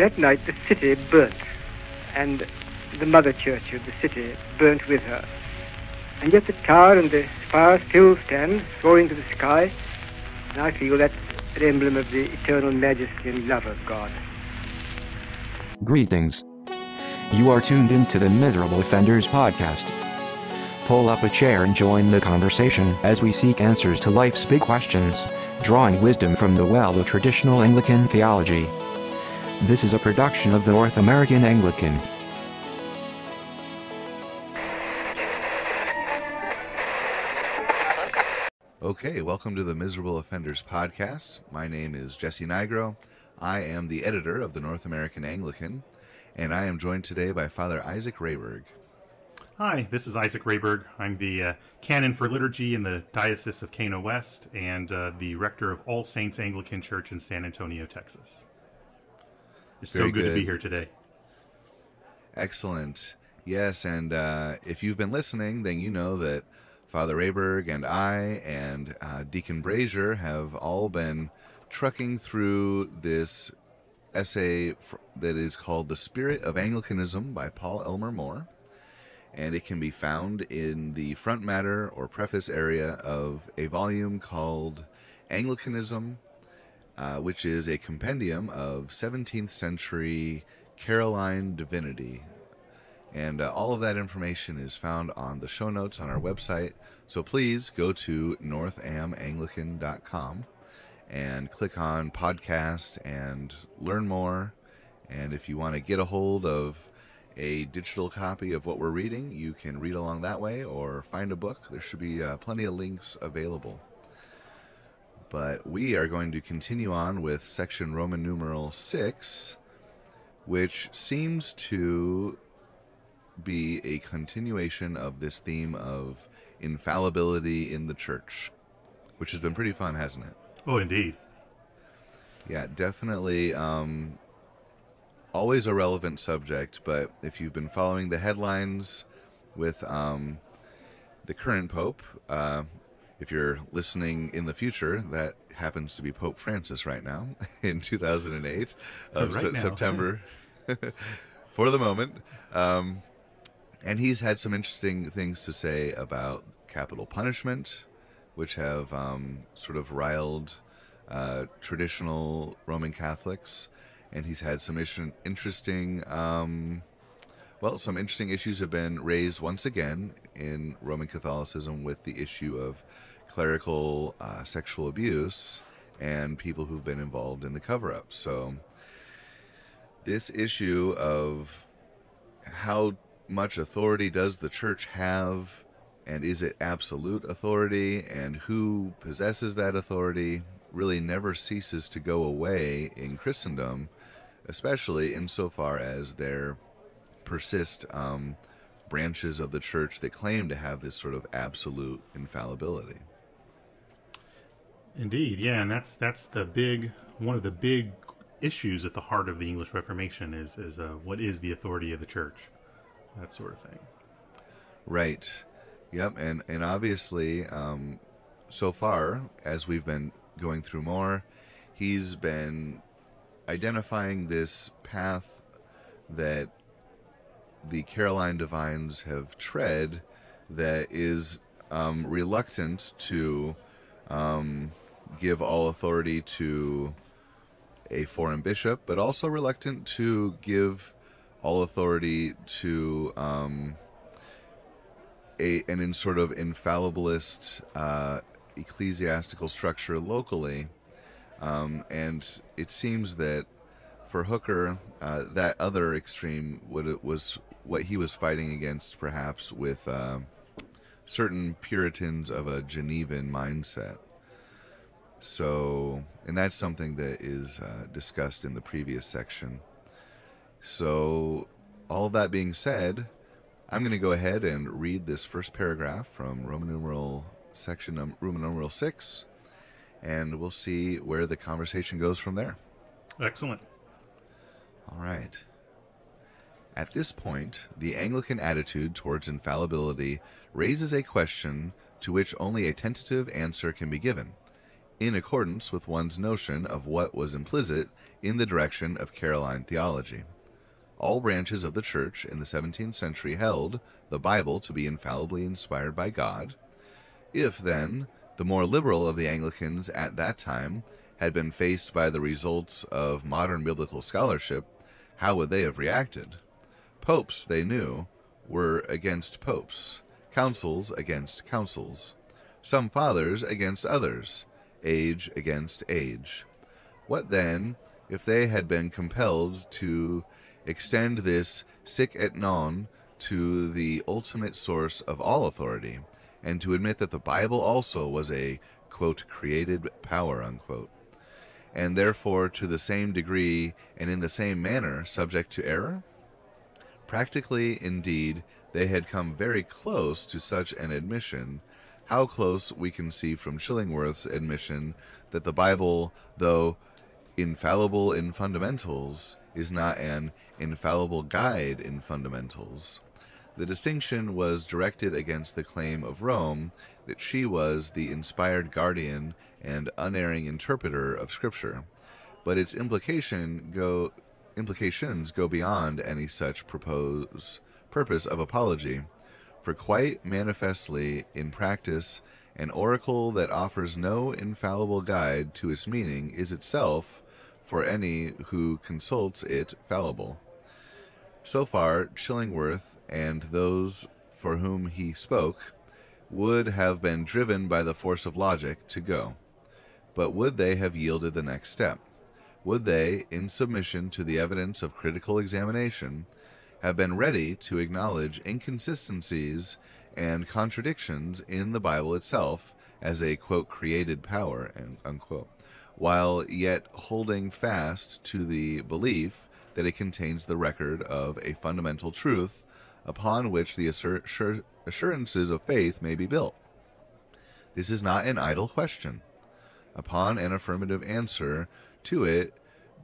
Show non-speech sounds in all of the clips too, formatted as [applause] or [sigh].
That night the city burnt, and the mother church of the city burnt with her. And yet the tower and the spire still stand, soaring to the sky, and I feel that's an emblem of the eternal majesty and love of God. Greetings. You are tuned into the Miserable Offenders podcast. Pull up a chair and join the conversation as we seek answers to life's big questions, drawing wisdom from the well of traditional Anglican theology. This is a production of the North American Anglican. Okay, welcome to the Miserable Offenders podcast. My name is Jesse Nigro. I am the editor of the North American Anglican, and I am joined today by Father Isaac Rehberg. Hi, this is Isaac Rehberg. I'm the uh, canon for liturgy in the Diocese of CANA West and uh, the rector of All Saints Anglican Church in San Antonio, Texas. It's Very so good, to be here today. Excellent. Yes, and uh, if you've been listening, then you know that Father Rehberg and I and uh, Deacon Brazier have all been trucking through this essay fr- that is called The Spirit of Anglicanism by Paul Elmer More. And it can be found in the front matter or preface area of a volume called Anglicanism, uh, which is a compendium of 17th century Caroline divinity. And uh, all of that information is found on the show notes on our website. So please go to northamanglican.com and click on podcast and learn more. And if you want to get a hold of a digital copy of what we're reading, you can read along that way or find a book. There should be uh, plenty of links available. But we are going to continue on with section Roman numeral 6, which seems to be a continuation of this theme of infallibility in the church, which has been pretty fun, hasn't it? Oh, indeed. Yeah, definitely. Um, always a relevant subject, but if you've been following the headlines with um, the current Pope, uh, if you're listening in the future, that happens to be Pope Francis right now [laughs] in 2008 [laughs] of Right Se- September [laughs] for the moment. Um, and he's had some interesting things to say about capital punishment, which have um, sort of riled uh, traditional Roman Catholics. And he's had some ish- interesting, um, well, some interesting issues have been raised once again in Roman Catholicism with the issue of clerical uh, sexual abuse and people who've been involved in the cover up. So, this issue of how much authority does the church have and is it absolute authority and who possesses that authority really never ceases to go away in Christendom, especially insofar as there persist um, branches of the church that claim to have this sort of absolute infallibility. Indeed, yeah, and that's that's the big one of the big issues at the heart of the English Reformation is is uh, what is the authority of the church, that sort of thing. Right. Yep. And and obviously, um, so far as we've been going through More, he's been identifying this path that the Caroline divines have tread that is um, reluctant to um, give all authority to a foreign bishop, but also reluctant to give all authority to um, a an in sort of infallibilist uh, ecclesiastical structure locally, um, and it seems that for Hooker, uh, that other extreme would, was what he was fighting against, perhaps with uh, certain Puritans of a Genevan mindset. So, and that's something that is uh, discussed in the previous section. So, all of that being said, I'm going to go ahead and read this first paragraph from Roman numeral section num- Roman numeral six, and we'll see where the conversation goes from there. Excellent. All right. At this point, the Anglican attitude towards infallibility raises a question to which only a tentative answer can be given. In accordance with one's notion of what was implicit in the direction of Caroline theology. All branches of the Church in the 17th century held the Bible to be infallibly inspired by God. If, then, the more liberal of the Anglicans at that time had been faced by the results of modern biblical scholarship, how would they have reacted? Popes, they knew, were against popes, councils against councils, some fathers against others, age against age. What then if they had been compelled to extend this sic et non to the ultimate source of all authority, and to admit that the Bible also was a, quote, created power, unquote, and therefore to the same degree and in the same manner subject to error? Practically, indeed, they had come very close to such an admission, how close we can see from Chillingworth's admission that the Bible, though infallible in fundamentals, is not an infallible guide in fundamentals. The distinction was directed against the claim of Rome that she was the inspired guardian and unerring interpreter of Scripture, but its implication go implications go beyond any such purpose of apology, for quite manifestly in practice an oracle that offers no infallible guide to its meaning is itself, for any who consults it, fallible. So far, Chillingworth and those for whom he spoke would have been driven by the force of logic to go. But would they have yielded the next step? Would they, in submission to the evidence of critical examination, have been ready to acknowledge inconsistencies and contradictions in the Bible itself as a quote created power unquote, while yet holding fast to the belief that it contains the record of a fundamental truth upon which the assur- assurances of faith may be built. This is not an idle question. Upon an affirmative answer to it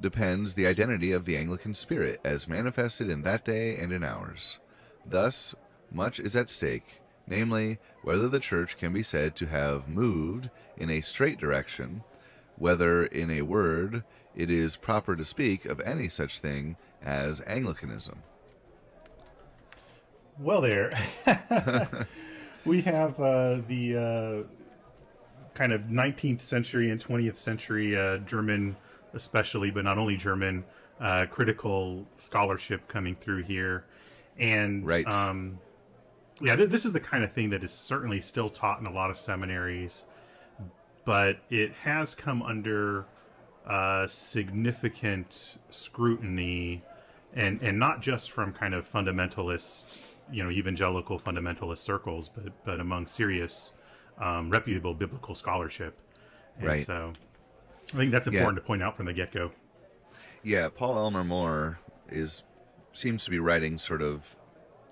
depends the identity of the Anglican spirit as manifested in that day and in ours. Thus, much is at stake, namely, whether the Church can be said to have moved in a straight direction, whether, in a word, it is proper to speak of any such thing as Anglicanism. Well, there. [laughs] we have uh, the uh, kind of 19th century and 20th century uh, German, especially, but not only German, uh, critical scholarship coming through here. And right. Um, yeah, th- this is the kind of thing that is certainly still taught in a lot of seminaries, but it has come under uh, significant scrutiny, and and not just from kind of fundamentalist you know evangelical fundamentalist circles, but but among serious, um, reputable biblical scholarship. And right. So, I think that's important yeah. to point out from the get go. Yeah, Paul Elmer More is seems to be writing sort of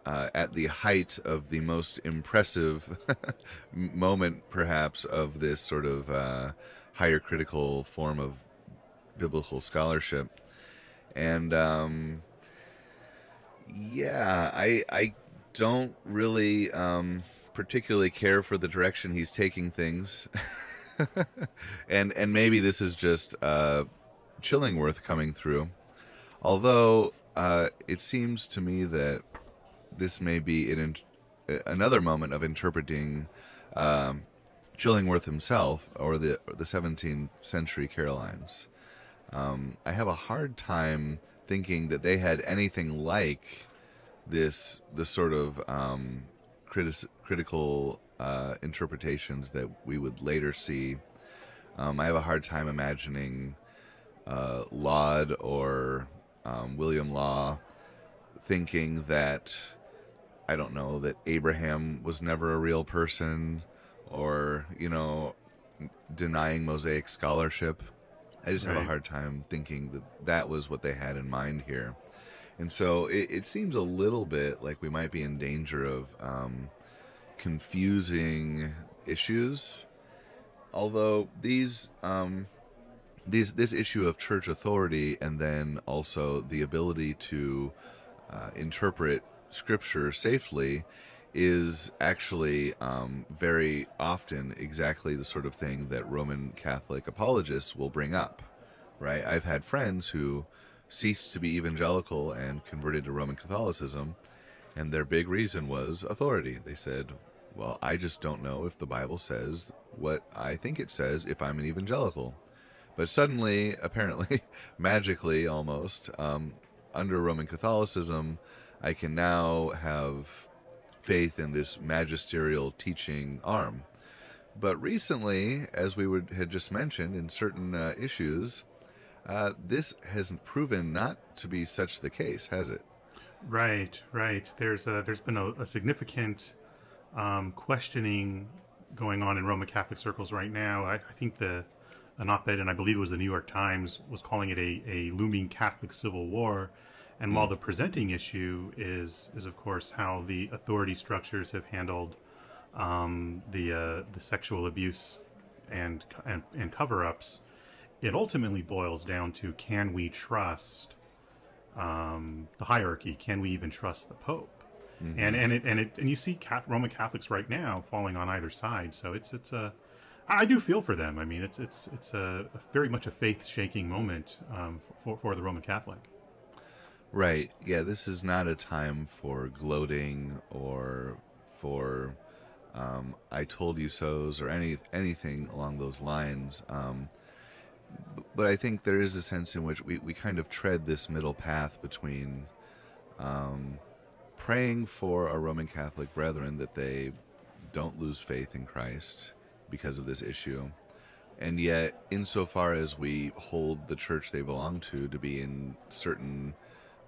uh, at the height of the most impressive [laughs] moment, perhaps, of this sort of uh, higher critical form of biblical scholarship, and um, yeah, I I don't really um, particularly care for the direction he's taking things, [laughs] [laughs] and and maybe this is just uh, Chillingworth coming through. Although uh, it seems to me that this may be an, another moment of interpreting um, Chillingworth himself or the the 17th century Carolines. Um, I have a hard time thinking that they had anything like this the sort of um, critis- critical uh, interpretations that we would later see. Um, I have a hard time imagining uh, Laud or um, William Law thinking that I don't know that Abraham was never a real person, or you know, denying Mosaic scholarship. I just right. have a hard time thinking that that was what they had in mind here. And so it, it seems a little bit like we might be in danger of um, confusing issues. Although these um, these this issue of church authority and then also the ability to uh, interpret scripture safely is actually um, very often exactly the sort of thing that Roman Catholic apologists will bring up, right? I've had friends who ceased to be evangelical and converted to Roman Catholicism, and their big reason was authority. They said, Well, I just don't know if the Bible says what I think it says if I'm an evangelical. But suddenly, [laughs] apparently, magically almost, um, under Roman Catholicism, I can now have faith in this magisterial teaching arm. But recently, as we would, had just mentioned in certain uh, issues, uh, this has proven not to be such the case, has it? Right, right. There's a, there's been a, a significant um, questioning going on in Roman Catholic circles right now. I, I think the an op-ed, and I believe it was the New York Times, was calling it a, a looming Catholic civil war. And while the presenting issue is is of course how the authority structures have handled um, the uh, the sexual abuse and and, and cover-ups, it ultimately boils down to can we trust um, the hierarchy? Can we even trust the Pope? And and it and it and you see Catholic, Roman Catholics right now falling on either side. So it's it's a I do feel for them. I mean, it's it's it's a, a very much a faith shaking moment um, for for the Roman Catholic. Right. Yeah, this is not a time for gloating or for um, I told you so's or any anything along those lines. Um, but I think there is a sense in which we, we kind of tread this middle path between um, praying for our Roman Catholic brethren that they don't lose faith in Christ because of this issue. And yet, insofar as we hold the church they belong to to be in certain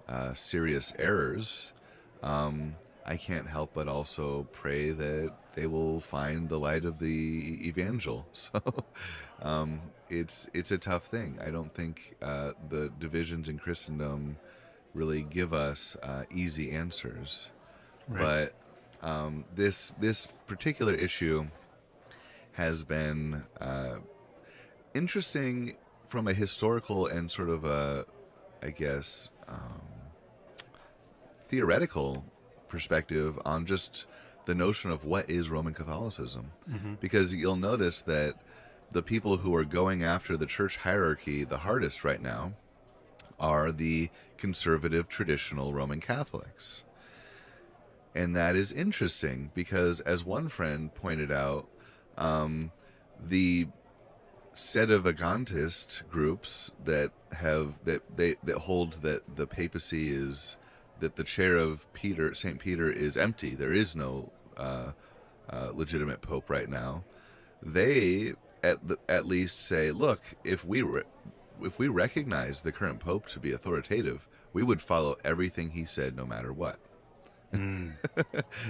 uh, serious errors, um, I can't help but also pray that they will find the light of the evangel. [laughs] So um, it's it's a tough thing. I don't think uh, the divisions in Christendom really give us uh, easy answers, Right. but um, this this particular issue has been uh, interesting from a historical and sort of a, I guess, um, theoretical perspective on just the notion of what is Roman Catholicism. Because you'll notice that the people who are going after the church hierarchy the hardest right now are the conservative traditional Roman Catholics. And that is interesting because, as one friend pointed out, um, the sedevacantist groups that have that they that hold that the papacy is that the chair of Peter Saint Peter is empty. There is no uh, uh, legitimate pope right now. They at the, at least say, look, if we re- if we recognize the current pope to be authoritative, we would follow everything he said, no matter what. [laughs]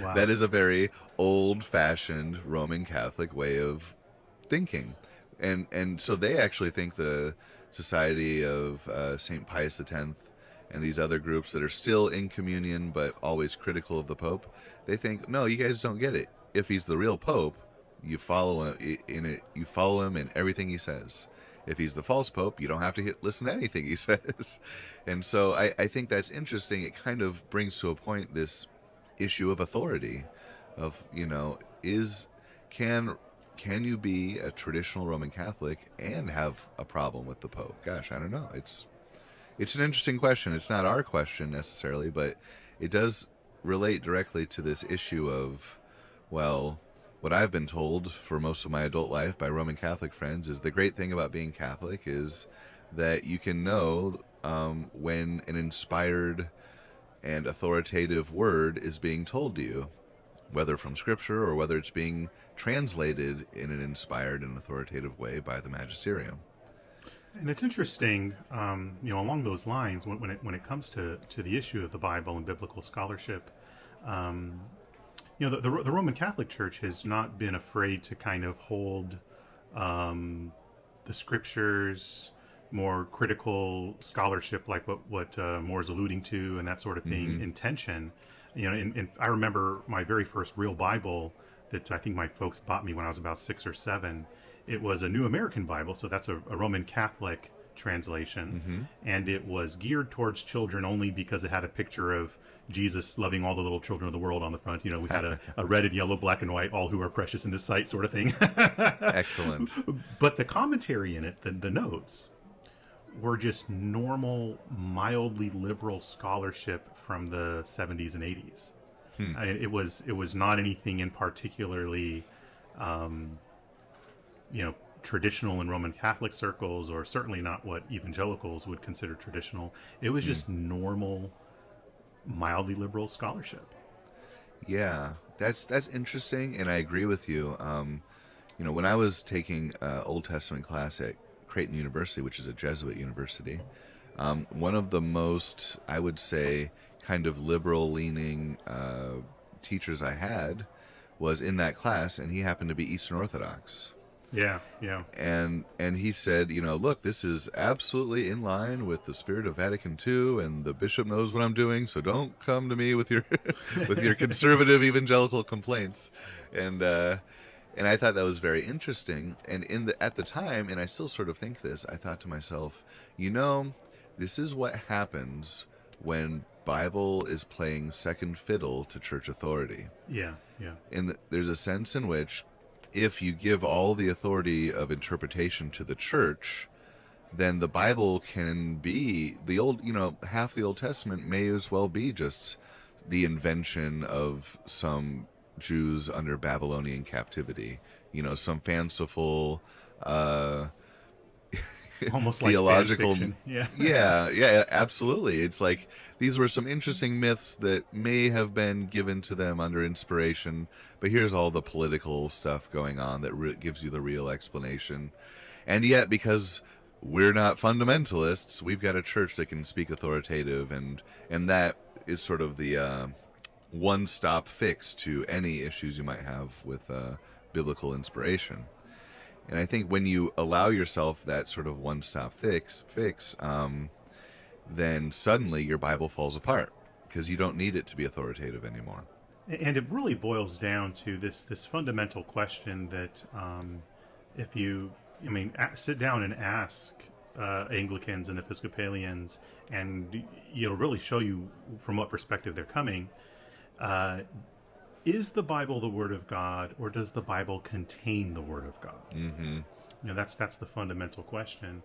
Wow. That is a very old-fashioned Roman Catholic way of thinking, and and so they actually think the Society of uh, Saint Pius X and these other groups that are still in communion but always critical of the Pope, they think no, you guys don't get it. If he's the real Pope, you follow him in it. You follow him in everything he says. If he's the false pope, you don't have to listen to anything he [laughs] says. And so I, I think that's interesting. It kind of brings to a point this issue of authority, of you know, is can can you be a traditional Roman Catholic and have a problem with the Pope? Gosh, I don't know. It's it's an interesting question. It's not our question necessarily, but it does relate directly to this issue of, well, what I've been told for most of my adult life by Roman Catholic friends is the great thing about being Catholic is that you can know um, when an inspired and authoritative word is being told to you, whether from Scripture or whether it's being translated in an inspired and authoritative way by the magisterium. And it's interesting, um, you know, along those lines, when, when it when it comes to to the issue of the Bible and biblical scholarship, um, you know, the, the, the Roman Catholic Church has not been afraid to kind of hold um, the scriptures, more critical scholarship, like what what uh, More's alluding to, and that sort of thing, in tension. You know, and, and I remember my very first real Bible that I think my folks bought me when I was about six or seven. It was a New American Bible, so that's a, a Roman Catholic translation, and it was geared towards children only because it had a picture of Jesus loving all the little children of the world on the front. You know, we had a, a [laughs] red and yellow, black and white, all who are precious in His sight, sort of thing. [laughs] Excellent. but the commentary in it, the, the notes, were just normal, mildly liberal scholarship from the 70s and 80s. I, it was it was not anything in particularly, um, you know, traditional in Roman Catholic circles, or certainly not what evangelicals would consider traditional. It was just normal, mildly liberal scholarship. Yeah, that's that's interesting, and I agree with you. Um, you know, when I was taking uh, Old Testament class at Creighton University, which is a Jesuit university, um, one of the most, I would say, kind of liberal-leaning uh, teachers I had was in that class, and he happened to be Eastern Orthodox Yeah, yeah. and and he said, you know, look, this is absolutely in line with the spirit of Vatican II, and the bishop knows what I'm doing, so don't come to me with your [laughs] with your conservative evangelical complaints, and uh, and I thought that was very interesting, and in the at the time, and I still sort of think this, I thought to myself, you know, this is what happens when Bible is playing second fiddle to church authority Yeah, yeah. And the, there's a sense in which if you give all the authority of interpretation to the church then the bible can be the old you know half the old testament may as well be just the invention of some jews under babylonian captivity you know some fanciful uh [laughs] Almost [laughs] like theological fiction. Yeah. yeah yeah absolutely it's like these were some interesting myths that may have been given to them under inspiration but here's all the political stuff going on that re- gives you the real explanation. And yet because we're not fundamentalists we've got a church that can speak authoritative and and that is sort of the uh, one stop fix to any issues you might have with uh, biblical inspiration. And I think when you allow yourself that sort of one-stop fix, fix, um, then suddenly your Bible falls apart because you don't need it to be authoritative anymore. And it really boils down to this this fundamental question that um, if you, I mean, sit down and ask uh, Anglicans and Episcopalians, and it'll really show you from what perspective they're coming. Uh, is the Bible the Word of God, or does the Bible contain the Word of God? Mm-hmm. You know, that's that's the fundamental question.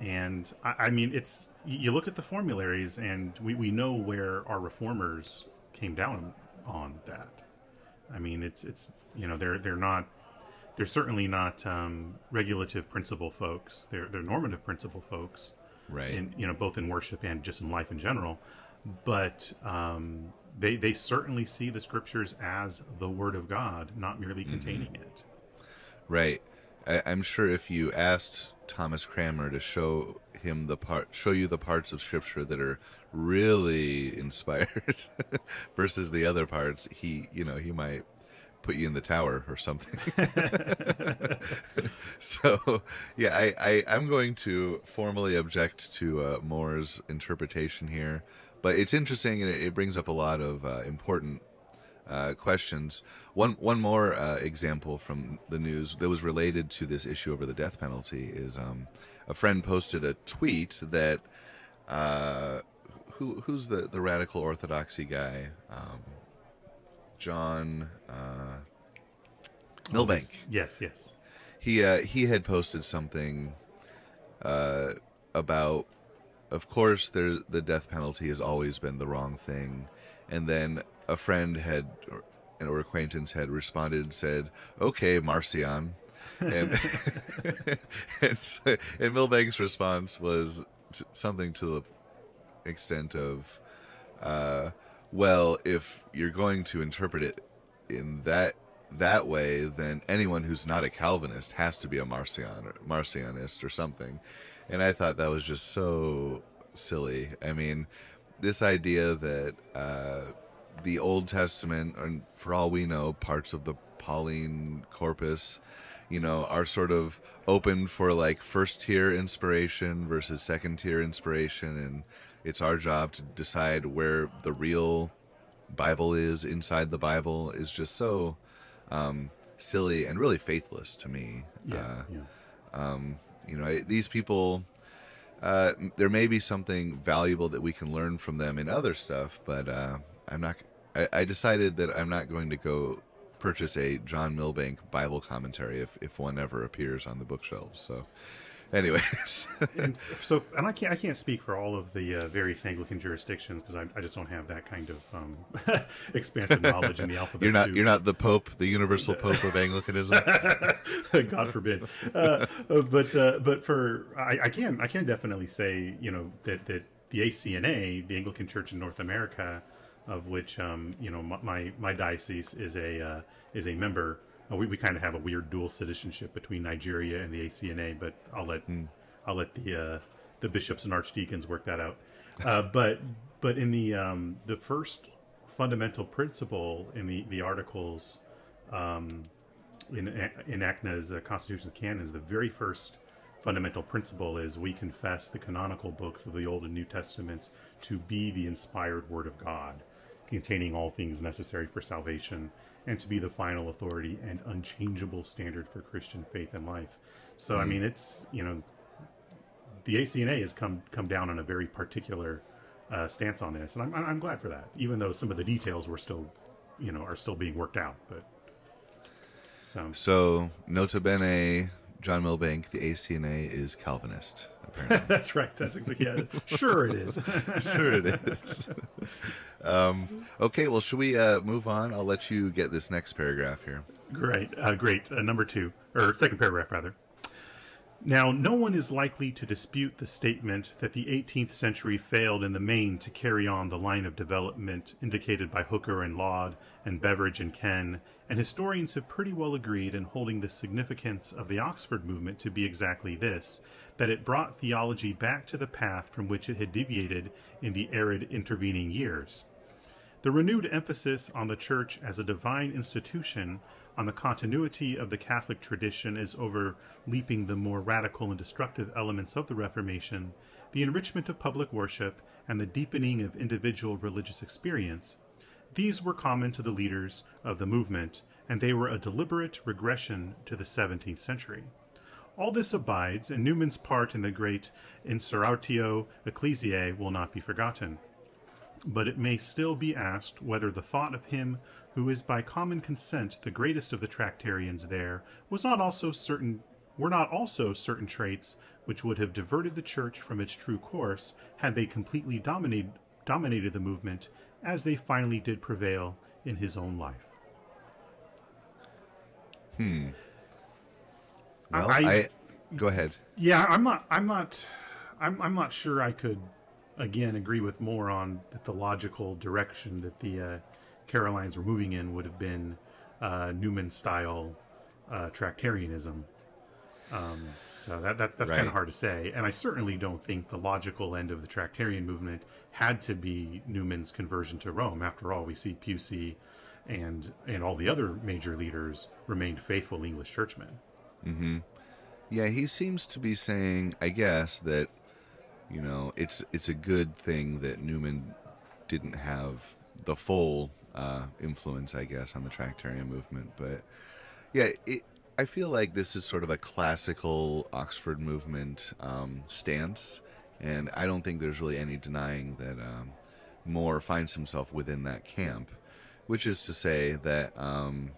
And I, I mean, it's you look at the formularies, and we, we know where our reformers came down on that. I mean, it's it's you know they're they're not they're certainly not um, regulative principle folks. They're they're normative principle folks, Right. in you know both in worship and just in life in general. But um, they they certainly see the scriptures as the word of God, not merely containing it. Right. I, I'm sure if you asked Thomas Cranmer to show him the part, show you the parts of Scripture that are really inspired [laughs] versus the other parts, he, you know, he might put you in the tower or something. [laughs] so, yeah, I, I, I'm going to formally object to uh, More's interpretation here, but it's interesting and it, it brings up a lot of uh, important uh, questions. One one more uh, example from the news that was related to this issue over the death penalty is um, a friend posted a tweet that uh, who who's the the radical orthodoxy guy um, John uh, Milbank Yes, yes. he uh, he had posted something uh, about of course there the death penalty has always been the wrong thing and then a friend had or, acquaintance had responded and said okay marcion and [laughs] and, and milbank's response was something to the extent of uh, well if you're going to interpret it in that that way, then anyone who's not a Calvinist has to be a Marcion or Marcionist or something. And I thought that was just so silly. I mean, this idea that uh, the Old Testament, and for all we know, parts of the Pauline corpus, you know, are sort of open for like first tier inspiration versus second tier inspiration, and it's our job to decide where the real Bible is inside the Bible is just so um, silly and really faithless to me. Yeah, Uh, yeah. you know, I, these people, uh, there may be something valuable that we can learn from them in other stuff, but uh, I'm not. I, I decided that I'm not going to go purchase a John Milbank Bible commentary if, if one ever appears on the bookshelves. So, anyways, [laughs] and so and I can't I can't speak for all of the uh, various Anglican jurisdictions because I, I just don't have that kind of um, [laughs] expansive knowledge in the [laughs] alphabet. you're not soup. you're not the Pope, the universal Pope of Anglicanism. God forbid. Uh, but uh, but for I, I can I can definitely say you know that that the ACNA, the Anglican Church in North America, of which um, you know my, my my diocese is a uh, is a member. Uh, we we kind of have a weird dual citizenship between Nigeria and the ACNA, but I'll let I'll let the uh, the bishops and archdeacons work that out. Uh, but but in the um, the first fundamental principle in the the articles um, in in ACNA's uh, Constitutions Canons, the very first fundamental principle is we confess the canonical books of the Old and New Testaments to be the inspired Word of God, containing all things necessary for salvation, and to be the final authority and unchangeable standard for Christian faith and life. So, I mean, it's you know, the ACNA has come come down on a very particular uh, stance on this, and I'm I'm glad for that. Even though some of the details were still, you know, are still being worked out, but so so, nota bene, John Milbank, the ACNA is Calvinist. [laughs] Apparently, that's right. That's exactly yeah. Sure, it is. [laughs] sure it is. [laughs] um, okay, well, should we uh, move on? I'll let you get this next paragraph here. Great, uh, great. Uh, number two, or second paragraph, rather. Now, no one is likely to dispute the statement that the 18th century failed in the main to carry on the line of development indicated by Hooker and Laud and Beveridge and Ken, and historians have pretty well agreed in holding the significance of the Oxford movement to be exactly this that it brought theology back to the path from which it had deviated in the arid intervening years. The renewed emphasis on the Church as a divine institution, on the continuity of the Catholic tradition as overleaping the more radical and destructive elements of the Reformation, the enrichment of public worship, and the deepening of individual religious experience, these were common to the leaders of the movement, and they were a deliberate regression to the 17th century. All this abides, and Newman's part in the great Insurrectio Ecclesiae will not be forgotten but it may still be asked whether the thought of him who is by common consent the greatest of the Tractarians there was not also certain were not also certain traits which would have diverted the church from its true course had they completely dominated dominated the movement as they finally did prevail in his own life. Hmm. Well, I- I, go ahead. Yeah, I'm not. I'm not. I'm. I'm not sure I could, again, agree with More on that. The logical direction that the uh, Carolines were moving in would have been uh, Newman style uh, Tractarianism. Um, so that, that that's kind of hard to say, and I certainly don't think the logical end of the Tractarian movement had to be Newman's conversion to Rome. After all, we see Pusey and and all the other major leaders remained faithful English churchmen. Yeah, he seems to be saying, I guess, that you know it's it's a good thing that Newman didn't have the full uh, influence, I guess, on the Tractarian movement. But yeah, it, I feel like this is sort of a classical Oxford movement um, stance, and I don't think there's really any denying that um, More finds himself within that camp, which is to say that. Um,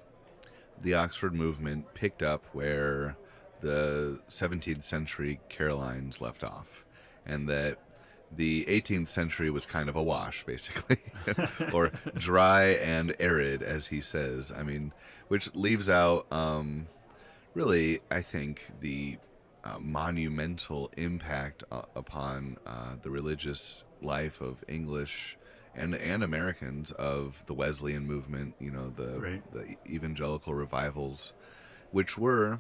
the Oxford movement picked up where the 17th century Carolines left off, and that the 18th century was kind of a wash, [laughs] basically, [laughs] or dry and arid, as he says. I mean, which leaves out, um, really, I think, the uh, monumental impact uh, upon uh, the religious life of English and and Americans of the Wesleyan movement. You know, the Right. the evangelical revivals, which were,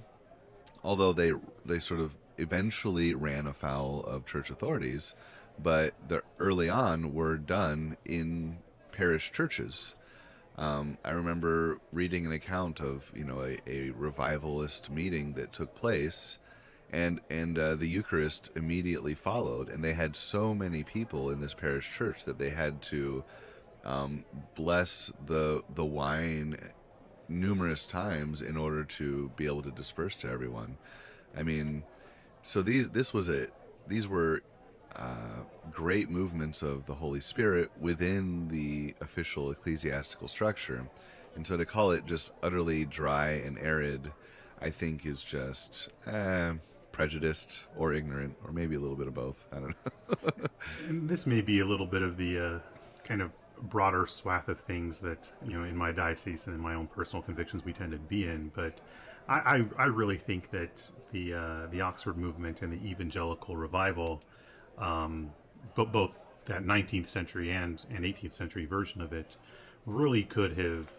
although they they sort of eventually ran afoul of church authorities, but the early on were done in parish churches. Um, I remember reading an account of you know a, a revivalist meeting that took place, and and uh, the Eucharist immediately followed, and they had so many people in this parish church that they had to um, bless the the wine numerous times in order to be able to disperse to everyone. I mean, so these this was a these were uh, great movements of the Holy Spirit within the official ecclesiastical structure. And so to call it just utterly dry and arid, I think is just eh, prejudiced or ignorant, or maybe a little bit of both. I don't know. [laughs] And this may be a little bit of the uh, kind of broader swath of things that you know in my diocese and in my own personal convictions we tend to be in, but I, I, I really think that the uh, the Oxford movement and the evangelical revival, um, but both that 19th century and and 18th century version of it, really could have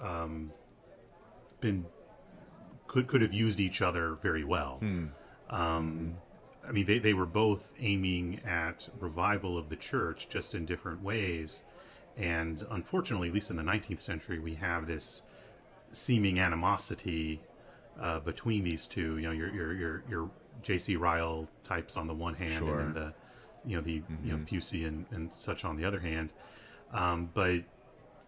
um, been could could have used each other very well. Um, I mean, they, they were both aiming at revival of the church, just in different ways. And unfortunately, at least in the 19th century, we have this seeming animosity uh, between these two. You know, your your your, your J.C. Ryle types on the one hand, Sure. and then the you know the you know Pusey and, and such on the other hand. Um, but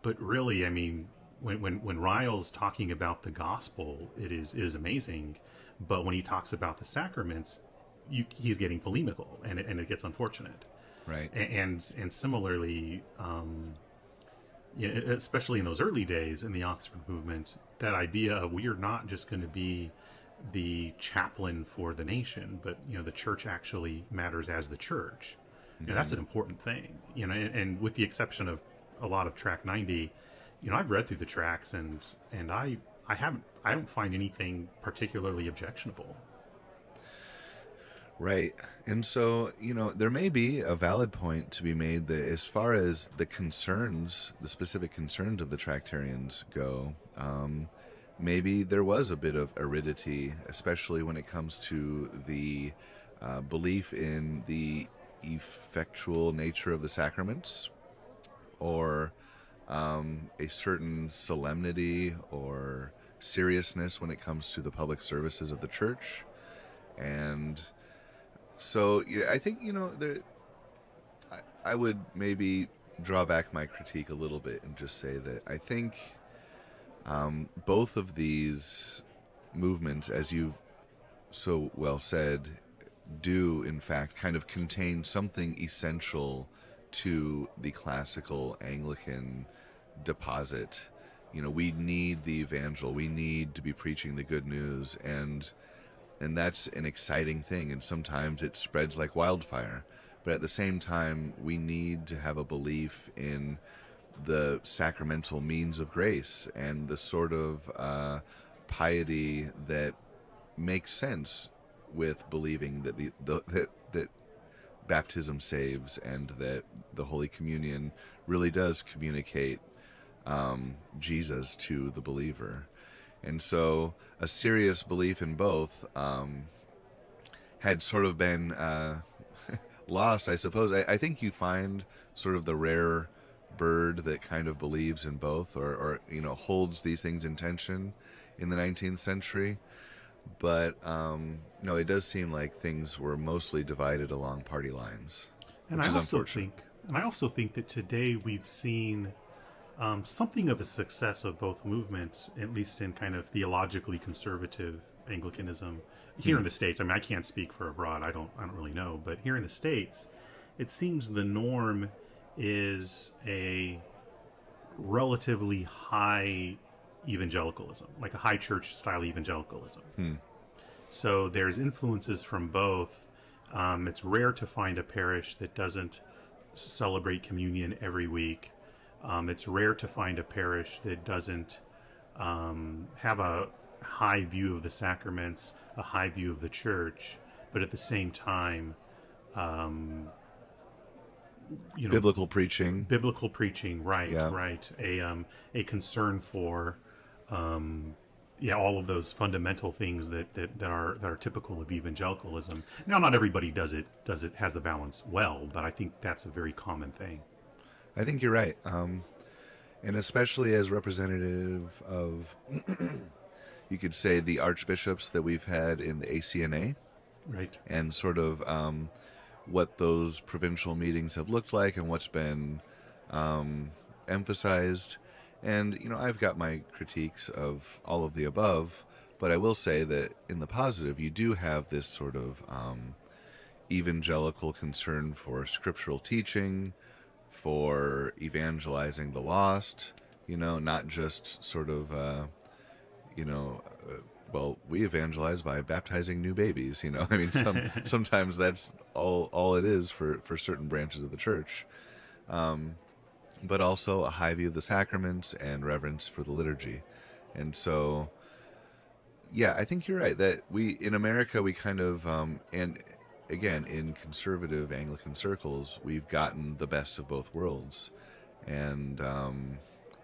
but really, I mean, when when when Ryle's talking about the gospel, it is it is amazing. But when he talks about the sacraments, you, he's getting polemical, and it, and it gets unfortunate. Right. And and similarly, um, yeah, especially in those early days in the Oxford movement, that idea of we are not just going to be the chaplain for the nation, but you know the church actually matters as the church. You know, that's an important thing. You know, and, and with the exception of a lot of Tract 90, you know, I've read through the tracts and and I I haven't I don't find anything particularly objectionable. Right. And so, you know, there may be a valid point to be made that as far as the concerns, the specific concerns of the Tractarians go, um, maybe there was a bit of aridity, especially when it comes to the uh, belief in the effectual nature of the sacraments or um, a certain solemnity or seriousness when it comes to the public services of the church. And so yeah, I think you know there. I, I would maybe draw back my critique a little bit and just say that I think um, both of these movements, as you've so well said, do in fact kind of contain something essential to the classical Anglican deposit. You know, we need the evangel. We need to be preaching the good news, and and that's an exciting thing. And sometimes it spreads like wildfire. But at the same time, we need to have a belief in the sacramental means of grace and the sort of uh, piety that makes sense with believing that the, the that that baptism saves and that the Holy Communion really does communicate um, Jesus to the believer. And so a serious belief in both um, had sort of been uh, [laughs] lost, I suppose. I, I think you find sort of the rare bird that kind of believes in both or, or you know, holds these things in tension in the 19th century. But um, no, it does seem like things were mostly divided along party lines. And I also think, and I also think that today we've seen um, something of a success of both movements, at least in kind of theologically conservative Anglicanism here Hmm. in the states. I mean, I can't speak for abroad; I don't, I don't really know. But here in the states, it seems the norm is a relatively high evangelicalism, like a high church style evangelicalism. So there's influences from both. Um, it's rare to find a parish that doesn't celebrate communion every week. Um, it's rare to find a parish that doesn't um, have a high view of the sacraments, a high view of the church, but at the same time, um, you know, Biblical preaching. biblical preaching, right, Yeah. right, a um, a concern for, um, yeah, all of those fundamental things that, that, that are that are typical of evangelicalism. Now, not everybody does it does it has the balance well, but I think that's a very common thing. I think you're right. Um, and especially as representative of, [clears throat] you could say, the archbishops that we've had in the ACNA Right. and sort of um, what those provincial meetings have looked like and what's been um, emphasized. And, you know, I've got my critiques of all of the above, but I will say that in the positive, you do have this sort of um, evangelical concern for scriptural teaching, for evangelizing the lost, you know, not just sort of, uh, you know, uh, well, we evangelize by baptizing new babies, you know. [laughs] I mean, some, [laughs] sometimes that's all all it is for for certain branches of the church. Um, but also a high view of the sacraments and reverence for the liturgy. And so yeah, I think you're right that we in America we kind of um, and again in conservative Anglican circles we've gotten the best of both worlds, and um,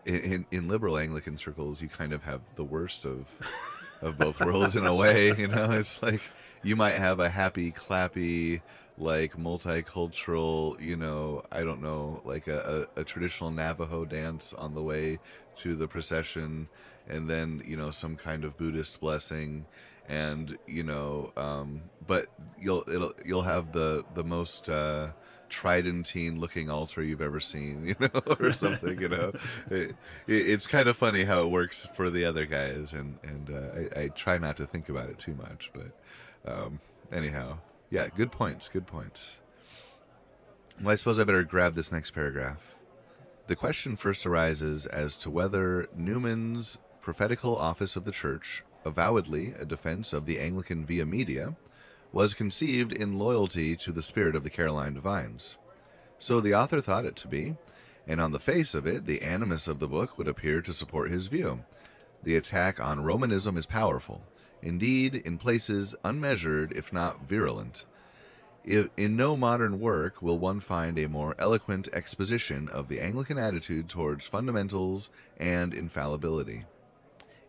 in, in, in liberal Anglican circles you kind of have the worst of of both worlds in a way. [laughs] You know, it's like you might have a happy, clappy, like multicultural, you know, I don't know, like a, a, a traditional Navajo dance on the way to the procession and then you know some kind of Buddhist blessing, and you know, um, but you'll it'll you'll have the the most uh, tridentine looking altar you've ever seen, [laughs] you know, or something. you know, [laughs] it, it, it's kind of funny how it works for the other guys, and and uh, I, I, try not to think about it too much, but um, anyhow, yeah, good points, good points. Well, I suppose I better grab this next paragraph. The question first arises as to whether Newman's prophetical office of the Church, avowedly a defense of the Anglican via media, was conceived in loyalty to the spirit of the Caroline divines. So the author thought it to be, and on the face of it, the animus of the book would appear to support his view. The attack on Romanism is powerful, indeed, in places unmeasured, if not virulent. In no modern work will one find a more eloquent exposition of the Anglican attitude towards fundamentals and infallibility.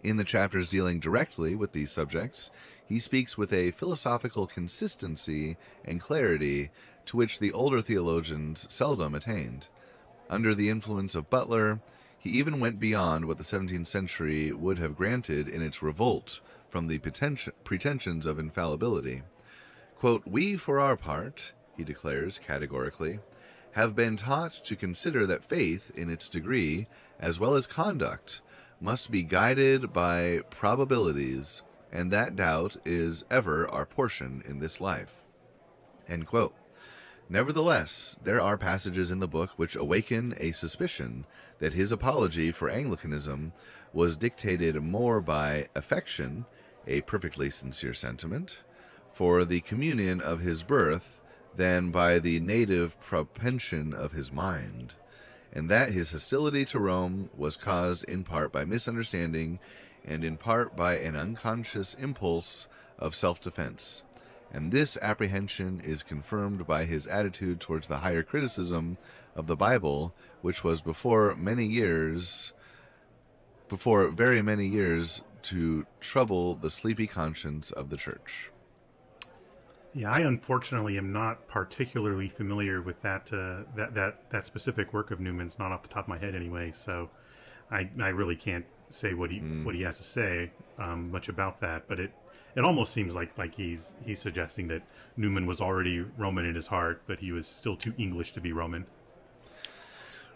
In the chapters dealing directly with these subjects, he speaks with a philosophical consistency and clarity to which the older theologians seldom attained. Under the influence of Butler, he even went beyond what the 17th century would have granted in its revolt from the pretensions of infallibility. Quote, we, for our part, he declares categorically, have been taught to consider that faith, in its degree, as well as conduct, must be guided by probabilities, and that doubt is ever our portion in this life. Nevertheless, there are passages in the book which awaken a suspicion that his apology for Anglicanism was dictated more by affection, a perfectly sincere sentiment, for the communion of his birth than by the native propension of his mind and that his hostility to Rome was caused in part by misunderstanding and in part by an unconscious impulse of self defense. And this apprehension is confirmed by his attitude towards the higher criticism of the Bible, which was before many years, before very many years, to trouble the sleepy conscience of the church. Yeah, I unfortunately am not particularly familiar with that uh, that that that specific work of Newman's, not off the top of my head, anyway. So, I I really can't say what he mm. what he has to say um, much about that. But it it almost seems like like he's he's suggesting that Newman was already Roman in his heart, but he was still too English to be Roman.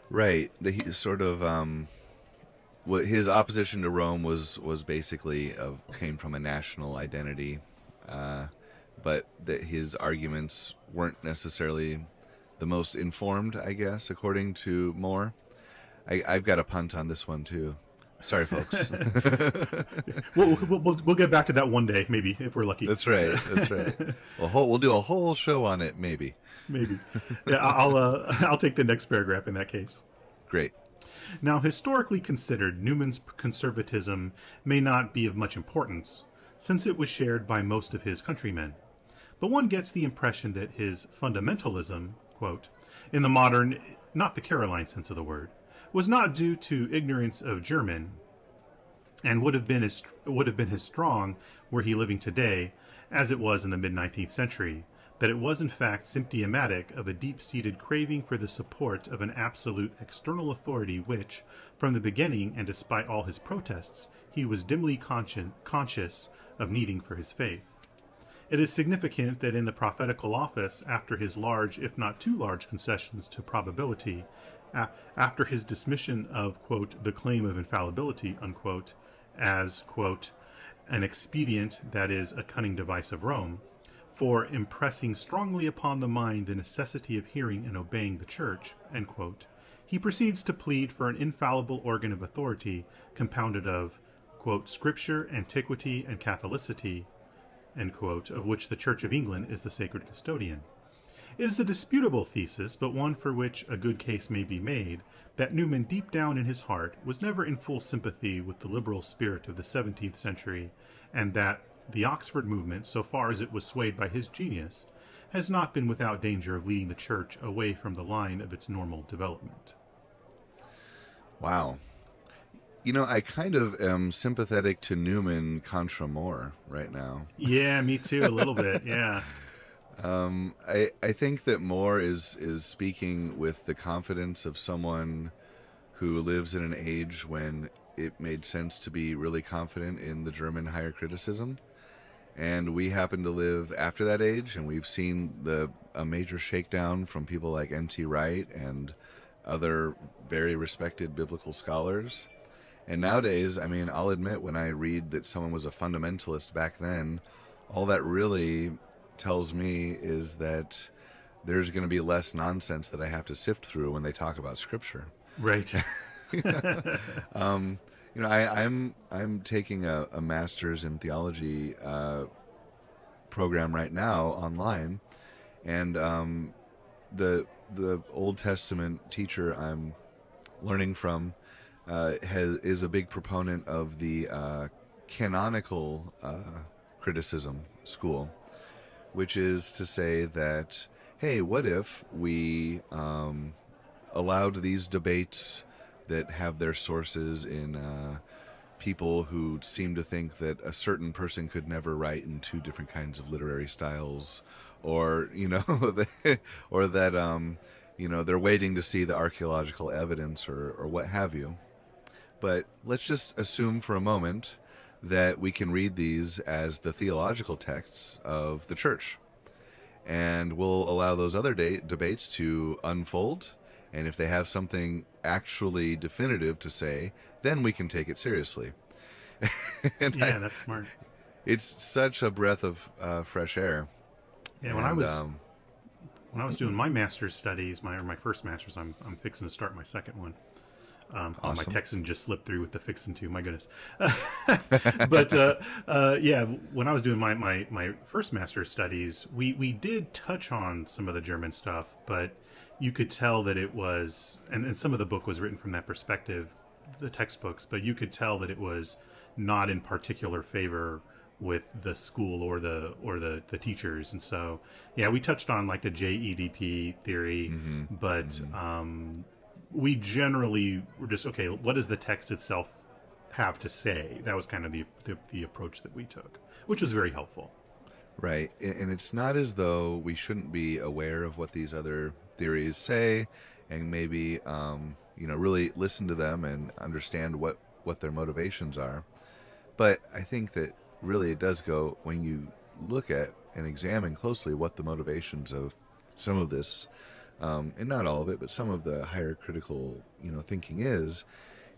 Right. The, he sort of um, what his opposition to Rome was was basically of came from a national identity. Uh, but that his arguments weren't necessarily the most informed, I guess, according to More. I, have got a punt on this one too. Sorry, folks. [laughs] we'll, we'll, we'll, get back to that one day, maybe, if we're lucky. That's right. That's right. [laughs] We'll, we'll do a whole show on it, maybe. Maybe. Yeah, I'll, uh, [laughs] I'll take the next paragraph in that case. Great. Now, historically considered, Newman's conservatism may not be of much importance, since it was shared by most of his countrymen but one gets the impression that his fundamentalism, quote, in the modern, not the Caroline sense of the word, was not due to ignorance of German, and would have been as would have been as strong were he living today as it was in the mid 19th century. That it was in fact symptomatic of a deep-seated craving for the support of an absolute external authority which, from the beginning and despite all his protests, he was dimly conscien- conscious of needing for his faith. It is significant that in the prophetical office, after his large, if not too large, concessions to probability, after his dismission of, quote, the claim of infallibility, unquote, as, quote, an expedient that is a cunning device of Rome, for impressing strongly upon the mind the necessity of hearing and obeying the church, quote, he proceeds to plead for an infallible organ of authority compounded of, quote, scripture, antiquity, and catholicity, quote, of which the Church of England is the sacred custodian. It is a disputable thesis, but one for which a good case may be made, that Newman, deep down in his heart, was never in full sympathy with the liberal spirit of the 17th century, and that the Oxford movement, so far as it was swayed by his genius, has not been without danger of leading the church away from the line of its normal development. Wow. You know, I kind of am sympathetic to Newman contra More right now. Yeah, me [laughs] too, a little bit. Yeah. Um, I I think that More is is speaking with the confidence of someone who lives in an age when it made sense to be really confident in the German higher criticism, and we happen to live after that age, and we've seen the a major shakedown from people like N.T. Wright and other very respected biblical scholars. And nowadays, I mean, I'll admit when I read that someone was a fundamentalist back then, all that really tells me is that there's going to be less nonsense that I have to sift through when they talk about scripture. Right. [laughs] [laughs] um, you know, I, am I'm, I'm taking a, a master's in theology uh, program right now online, and um, the the Old Testament teacher I'm learning from has is a big proponent of the uh, canonical uh, criticism school, which is to say that hey, what if we um, allowed these debates that have their sources in uh, people who seem to think that a certain person could never write in two different kinds of literary styles, or you know, [laughs] or that um, you know they're waiting to see the archaeological evidence or, or what have you. But let's just assume for a moment that we can read these as the theological texts of the church. And we'll allow those other de- debates to unfold and if they have something actually definitive to say, then we can take it seriously. [laughs] yeah, I, that's smart. It's such a breath of uh, fresh air. Yeah, and, when I was um, when I was doing my master's studies, my or my first master's, I'm I'm fixing to start my second one. Um, awesome. oh, my Texan just slipped through with the fixing to my goodness. [laughs] but uh, uh, yeah, when I was doing my, my, my first master's studies, we, we did touch on some of the German stuff, but you could tell that it was, and, and some of the book was written from that perspective, the textbooks, but you could tell that it was not in particular favor with the school or the or the the teachers and so yeah we touched on like the jedp theory mm-hmm. but mm-hmm. um we generally were just okay what does the text itself have to say that was kind of the, the, the approach that we took which was very helpful right and it's not as though we shouldn't be aware of what these other theories say, and maybe um, you know really listen to them and understand what what their motivations are. But I think that really it does go when you look at and examine closely what the motivations of some of this, um, and not all of it, but some of the higher critical you know thinking is.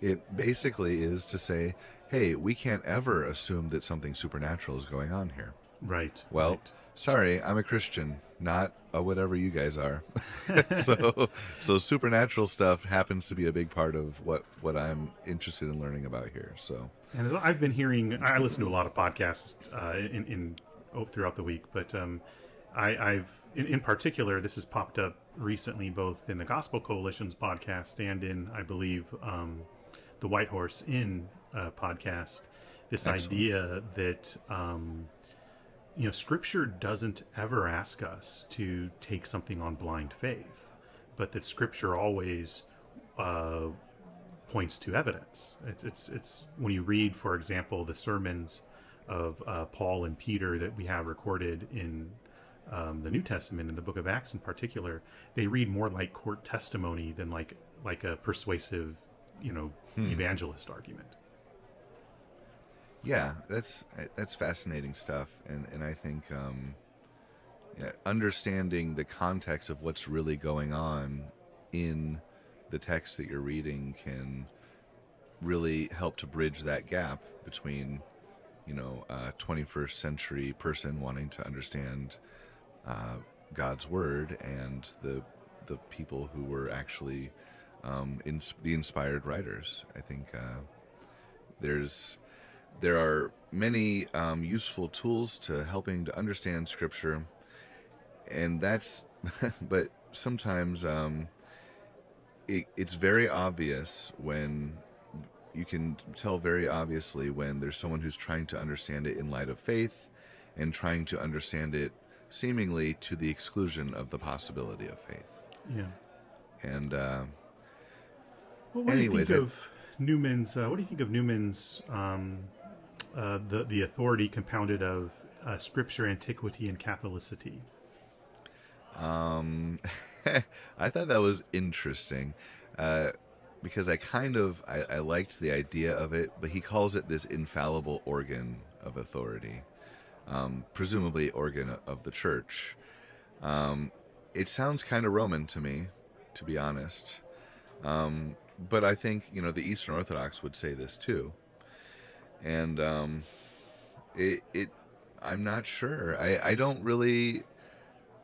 It basically is to say, hey, we can't ever assume that something supernatural is going on here. Right. Well, right. sorry, I'm a Christian, not a whatever you guys are. [laughs] [laughs] so, so supernatural stuff happens to be a big part of what what I'm interested in learning about here. So, and as I've been hearing, I listen to a lot of podcasts uh, in, in oh, throughout the week, but um, I, have in, in, particular this has popped up recently, both in the Gospel Coalition's podcast and in, I believe, um, the White Horse Inn uh, podcast. This Excellent. idea that um, you know, Scripture doesn't ever ask us to take something on blind faith, but that Scripture always uh, points to evidence. It's, it's, it's when you read, for example, the sermons of uh, Paul and Peter that we have recorded in um, the New Testament, and the Book of Acts in particular, they read more like court testimony than like like a persuasive, you know, hmm. evangelist argument. Yeah, that's that's fascinating stuff, and and I think um, yeah, understanding the context of what's really going on in the text that you're reading can really help to bridge that gap between you know, a 21st century person wanting to understand uh, God's word and the the people who were actually um, ins- the inspired writers. I think uh, there's there are many um, useful tools to helping to understand Scripture, and that's [laughs] but sometimes um, it, it's very obvious when you can tell very obviously when there's someone who's trying to understand it in light of faith and trying to understand it seemingly to the exclusion of the possibility of faith. Yeah. And uh, Well, what Anyways, do you I- think of Newman's? Uh, what do you think of Newman's um, uh, the the authority compounded of uh, scripture, antiquity, and Catholicity? Um, [laughs] I thought that was interesting uh, because I kind of I, I liked the idea of it, but he calls it this infallible organ of authority, um, presumably organ of the church. Um, it sounds kind of Roman to me, to be honest. Um, but I think you know the Eastern Orthodox would say this too, and um, it it I'm not sure. I I don't really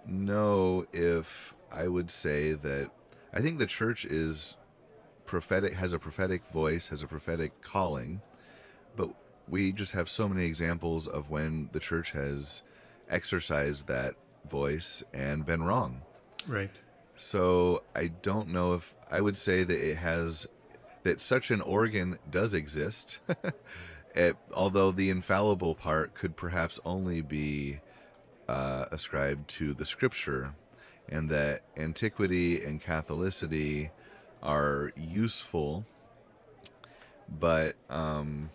know if I would say that I think the church is prophetic has a prophetic voice, has a prophetic calling, we just have so many examples of when the church has exercised that voice and been wrong. Right. So I don't know if I would say that it has that such an organ does exist. [laughs] it, although the infallible part could perhaps only be uh, ascribed to the scripture, and that antiquity and Catholicity are useful, but um,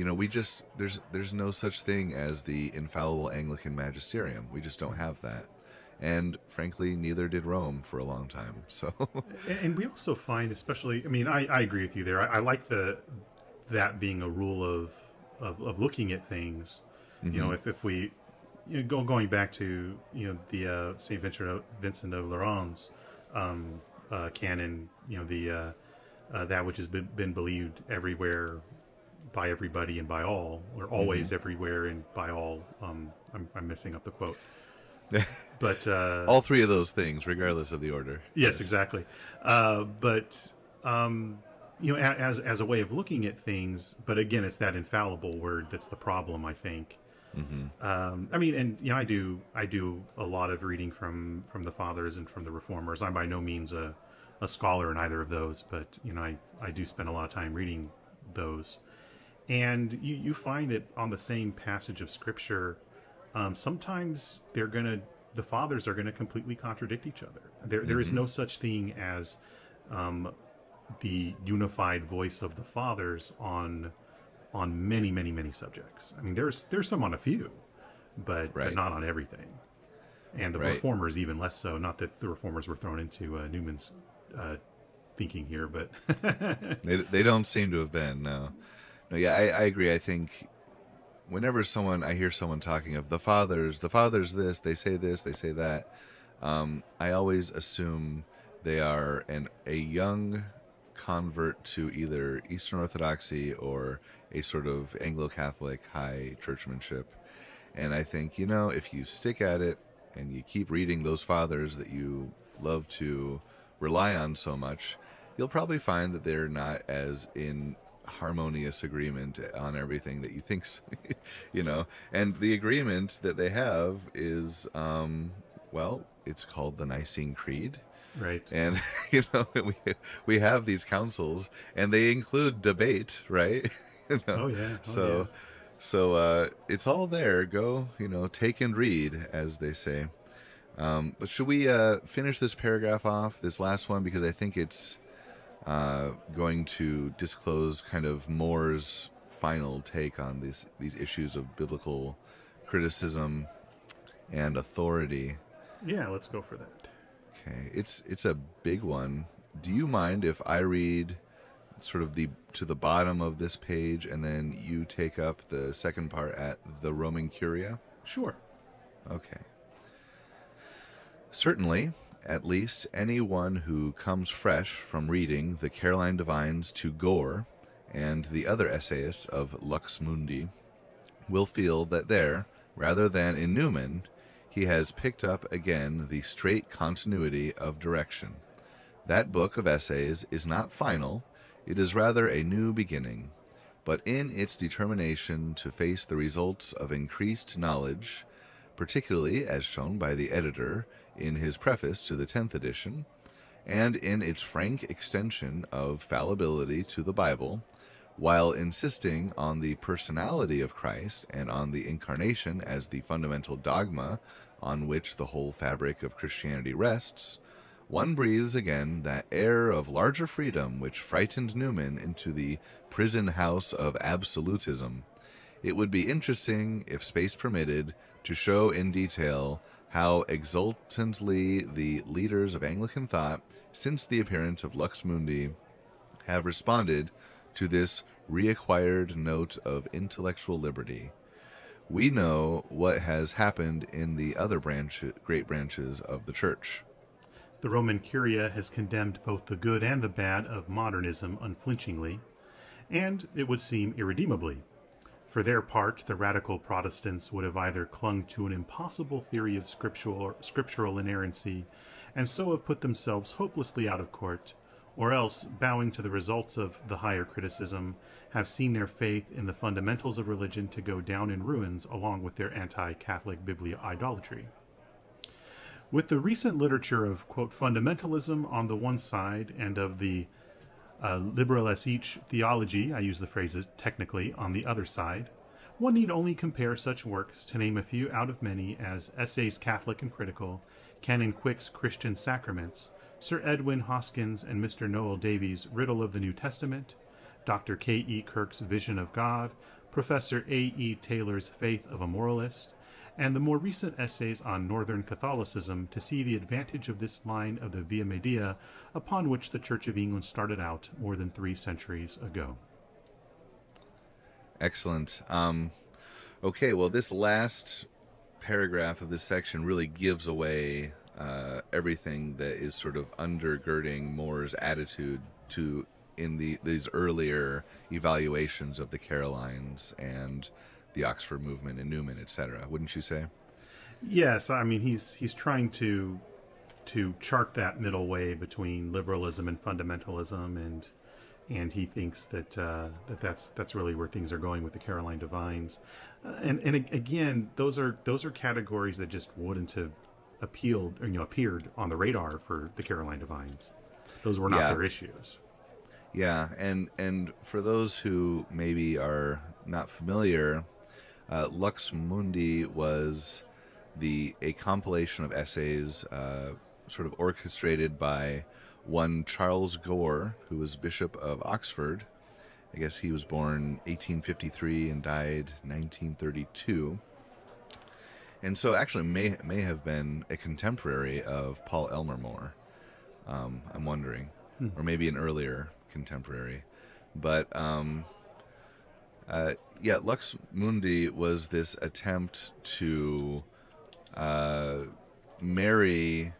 you know we just there's there's no such thing as the infallible Anglican magisterium. We just don't have that, and frankly, neither did Rome for a long time. [laughs] So And, we also find, especially, I mean, I, I agree with you there. I, I like the that being a rule of of, of looking at things. You know, if, if we you know, go going back to you know the uh, Saint Vincent of, Vincent of Lérins um, uh, canon, you know the uh, uh, that which has been, been believed everywhere by everybody and by all, or always everywhere and by all. Um, I'm, I'm messing up the quote, [laughs] but uh, all three of those things, regardless of the order. Yes, exactly. Uh, but um, you know, as as a way of looking at things, but again, it's that infallible word that's the problem. I think. Um, I mean, and you know, I do I do a lot of reading from from the fathers and from the reformers. I'm by no means a a scholar in either of those, but you know, I I do spend a lot of time reading those, and you you find that on the same passage of scripture, um, sometimes they're gonna the fathers are gonna completely contradict each other. There there is no such thing as um, the unified voice of the fathers on on many many many subjects. I mean, there's there's some on a few, but Right. but not on everything. And the Right. reformers even less so. Not that the reformers were thrown into uh, Newman's uh, thinking here, but [laughs] They, they don't seem to have been. No, no. Yeah, I, I agree. I think whenever someone I hear someone talking of the fathers, the fathers this, they say this, they say that. Um, I always assume they are an a young convert to either Eastern Orthodoxy or a sort of Anglo-Catholic high churchmanship. And I think you know if you stick at it and you keep reading those fathers that you love to rely on so much, you'll probably find that they're not as in harmonious agreement on everything that you think, [laughs] you know. And the agreement that they have is, um, well, it's called the Nicene Creed. right. And [laughs] you know we we have these councils, and they include debate, right? [laughs] You know? Oh, yeah. Oh, so yeah. so uh, it's all there. Go, you know, take and read, as they say. Um, but should we uh, finish this paragraph off, this last one, because I think it's uh, going to disclose kind of More's final take on these these issues of biblical criticism and authority. yeah, let's go for that. Okay, it's it's a big one. Do you mind if I read sort of the to the bottom of this page and then you take up the second part at the Roman Curia? Sure. Okay. Certainly, at least anyone who comes fresh from reading the Caroline Divines to Gore and the other essayists of Lux Mundi will feel that there, rather than in Newman, he has picked up again the straight continuity of direction. That book of essays is not final, it is rather a new beginning, but in its determination to face the results of increased knowledge, particularly as shown by the editor in his preface to the 10th edition, and in its frank extension of fallibility to the Bible, while insisting on the personality of Christ and on the incarnation as the fundamental dogma on which the whole fabric of Christianity rests, one breathes again that air of larger freedom which frightened Newman into the prison house of absolutism. It would be interesting, if space permitted, to show in detail how exultantly the leaders of Anglican thought, since the appearance of Lux Mundi, have responded to this reacquired note of intellectual liberty. We know what has happened in the other branch, great branches of the Church. The Roman Curia has condemned both the good and the bad of modernism unflinchingly, and, it would seem, irredeemably. For their part, the radical Protestants would have either clung to an impossible theory of scriptural, scriptural inerrancy and so have put themselves hopelessly out of court, or else, bowing to the results of the higher criticism, have seen their faith in the fundamentals of religion to go down in ruins along with their anti Catholic bibliolatry. With the recent literature of, quote, fundamentalism on the one side and of the uh, liberal as each theology, I use the phrases technically, on the other side, one need only compare such works to name a few out of many as Essays Catholic and Critical, Canon Quick's Christian Sacraments, Sir Edwyn Hoskyns and Mr. Noel Davey's Riddle of the New Testament, Dr. K. E. Kirk's Vision of God, Professor A. E. Taylor's Faith of a Moralist, and the more recent essays on Northern Catholicism to see the advantage of this line of the Via Media upon which the Church of England started out more than three centuries ago. Excellent. Um, okay, well, this last paragraph of this section really gives away uh, everything that is sort of undergirding More's attitude to in the these earlier evaluations of the Carolines and the Oxford movement and Newman, etc. Wouldn't you say? Yes, I mean he's he's trying to to chart that middle way between liberalism and fundamentalism, and and he thinks that uh, that that's that's really where things are going with the Caroline Divines, uh, and and again those are those are categories that just wouldn't have appealed or, you know appeared on the radar for the Caroline Divines. Those were not Yeah. their issues. Yeah, and and for those who maybe are not familiar, uh, Lux Mundi was the a compilation of essays, uh, sort of orchestrated by one Charles Gore, who was Bishop of Oxford. I guess he was born 1853 and died 1932. And so, actually, may may have been a contemporary of Paul Elmer More. Um, I'm wondering, or maybe an earlier contemporary. But um, uh, yeah, Lux Mundi was this attempt to uh, marry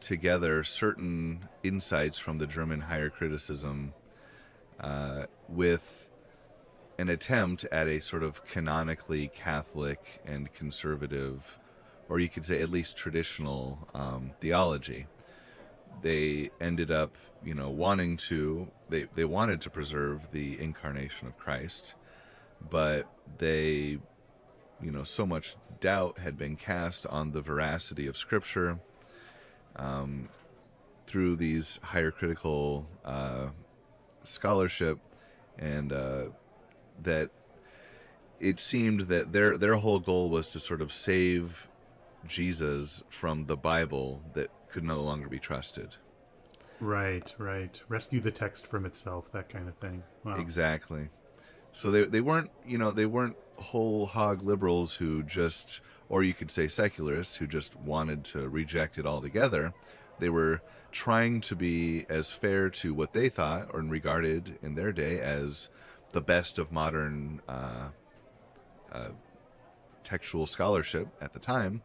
together certain insights from the German higher criticism uh, with an attempt at a sort of canonically Catholic and conservative, or you could say at least traditional um, theology. They ended up, you know, wanting to they they wanted to preserve the incarnation of Christ, but they, you know, so much doubt had been cast on the veracity of Scripture um, through these higher critical uh, scholarship, and uh, that it seemed that their their whole goal was to sort of save Jesus from the Bible that could no longer be trusted. Right, right. Rescue the text from itself, that kind of thing. Wow. Exactly. So they they weren't you know they weren't whole hog liberals who just or you could say secularists who just wanted to reject it altogether. They were trying to be as fair to what they thought or regarded in their day as the best of modern uh, uh, textual scholarship at the time,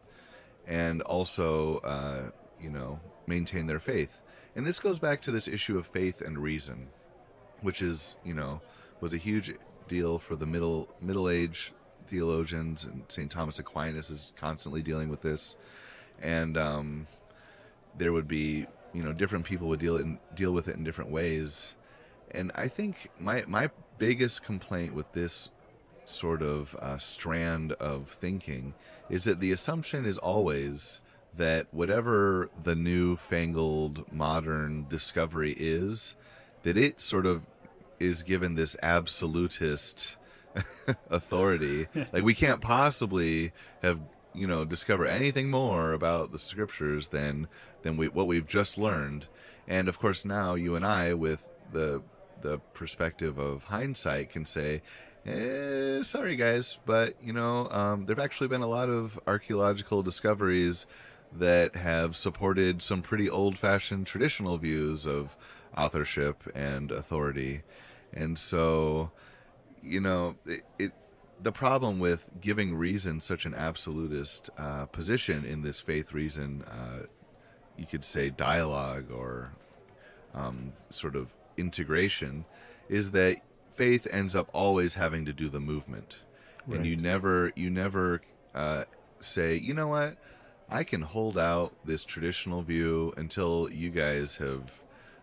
and also uh, you know maintain their faith. And this goes back to this issue of faith and reason, which is you know was a huge deal for the middle middle age theologians, and St. Thomas Aquinas is constantly dealing with this. And um, there would be, you know, different people would deal in, deal with it in different ways. And I think my my biggest complaint with this sort of uh, strand of thinking is that the assumption is always that whatever the new fangled modern discovery is, that it sort of is given this absolutist [laughs] authority. like we can't possibly have you know discover anything more about the scriptures than than we what we've just learned. And of course now you and I with the the perspective of hindsight can say eh, sorry guys but you know um, there have actually been a lot of archaeological discoveries that have supported some pretty old-fashioned traditional views of authorship and authority and so you know it, it the problem with giving reason such an absolutist uh, position in this faith reason uh, you could say dialogue or um, sort of integration is that faith ends up always having to do the movement right. and you never you never uh, say you know what i can hold out this traditional view until you guys have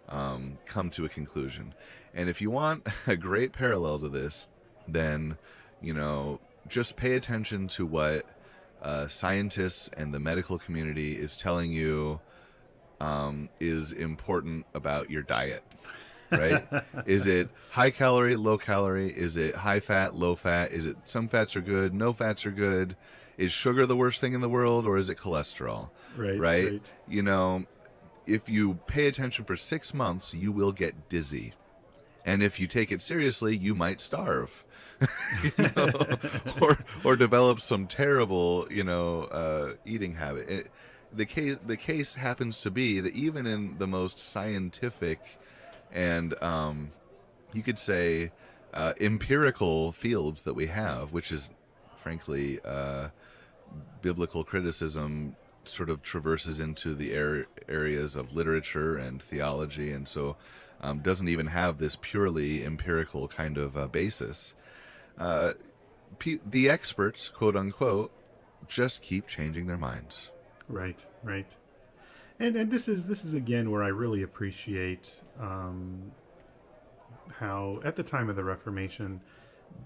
um, come to a conclusion and if you want [laughs] a great parallel to this then you know just pay attention to what uh, scientists and the medical community is telling you um, is important about your diet right? [laughs] is it high calorie, low calorie? Is it high fat, low fat? Is it some fats are good, no fats are good? Is sugar the worst thing in the world, or is it cholesterol? Right, right. right. You know, if you pay attention for six months, you will get dizzy, and if you take it seriously, you might starve. [laughs] you know, [laughs] or or develop some terrible, you know, uh, eating habit. It, the case the case happens to be that even in the most scientific and um, you could say uh, empirical fields that we have, which is frankly uh, biblical criticism sort of traverses into the er- areas of literature and theology, and so um, doesn't even have this purely empirical kind of uh, basis. Uh, the experts, quote unquote, just keep changing their minds. Right, right and and this is this is again where I really appreciate um, how at the time of the Reformation,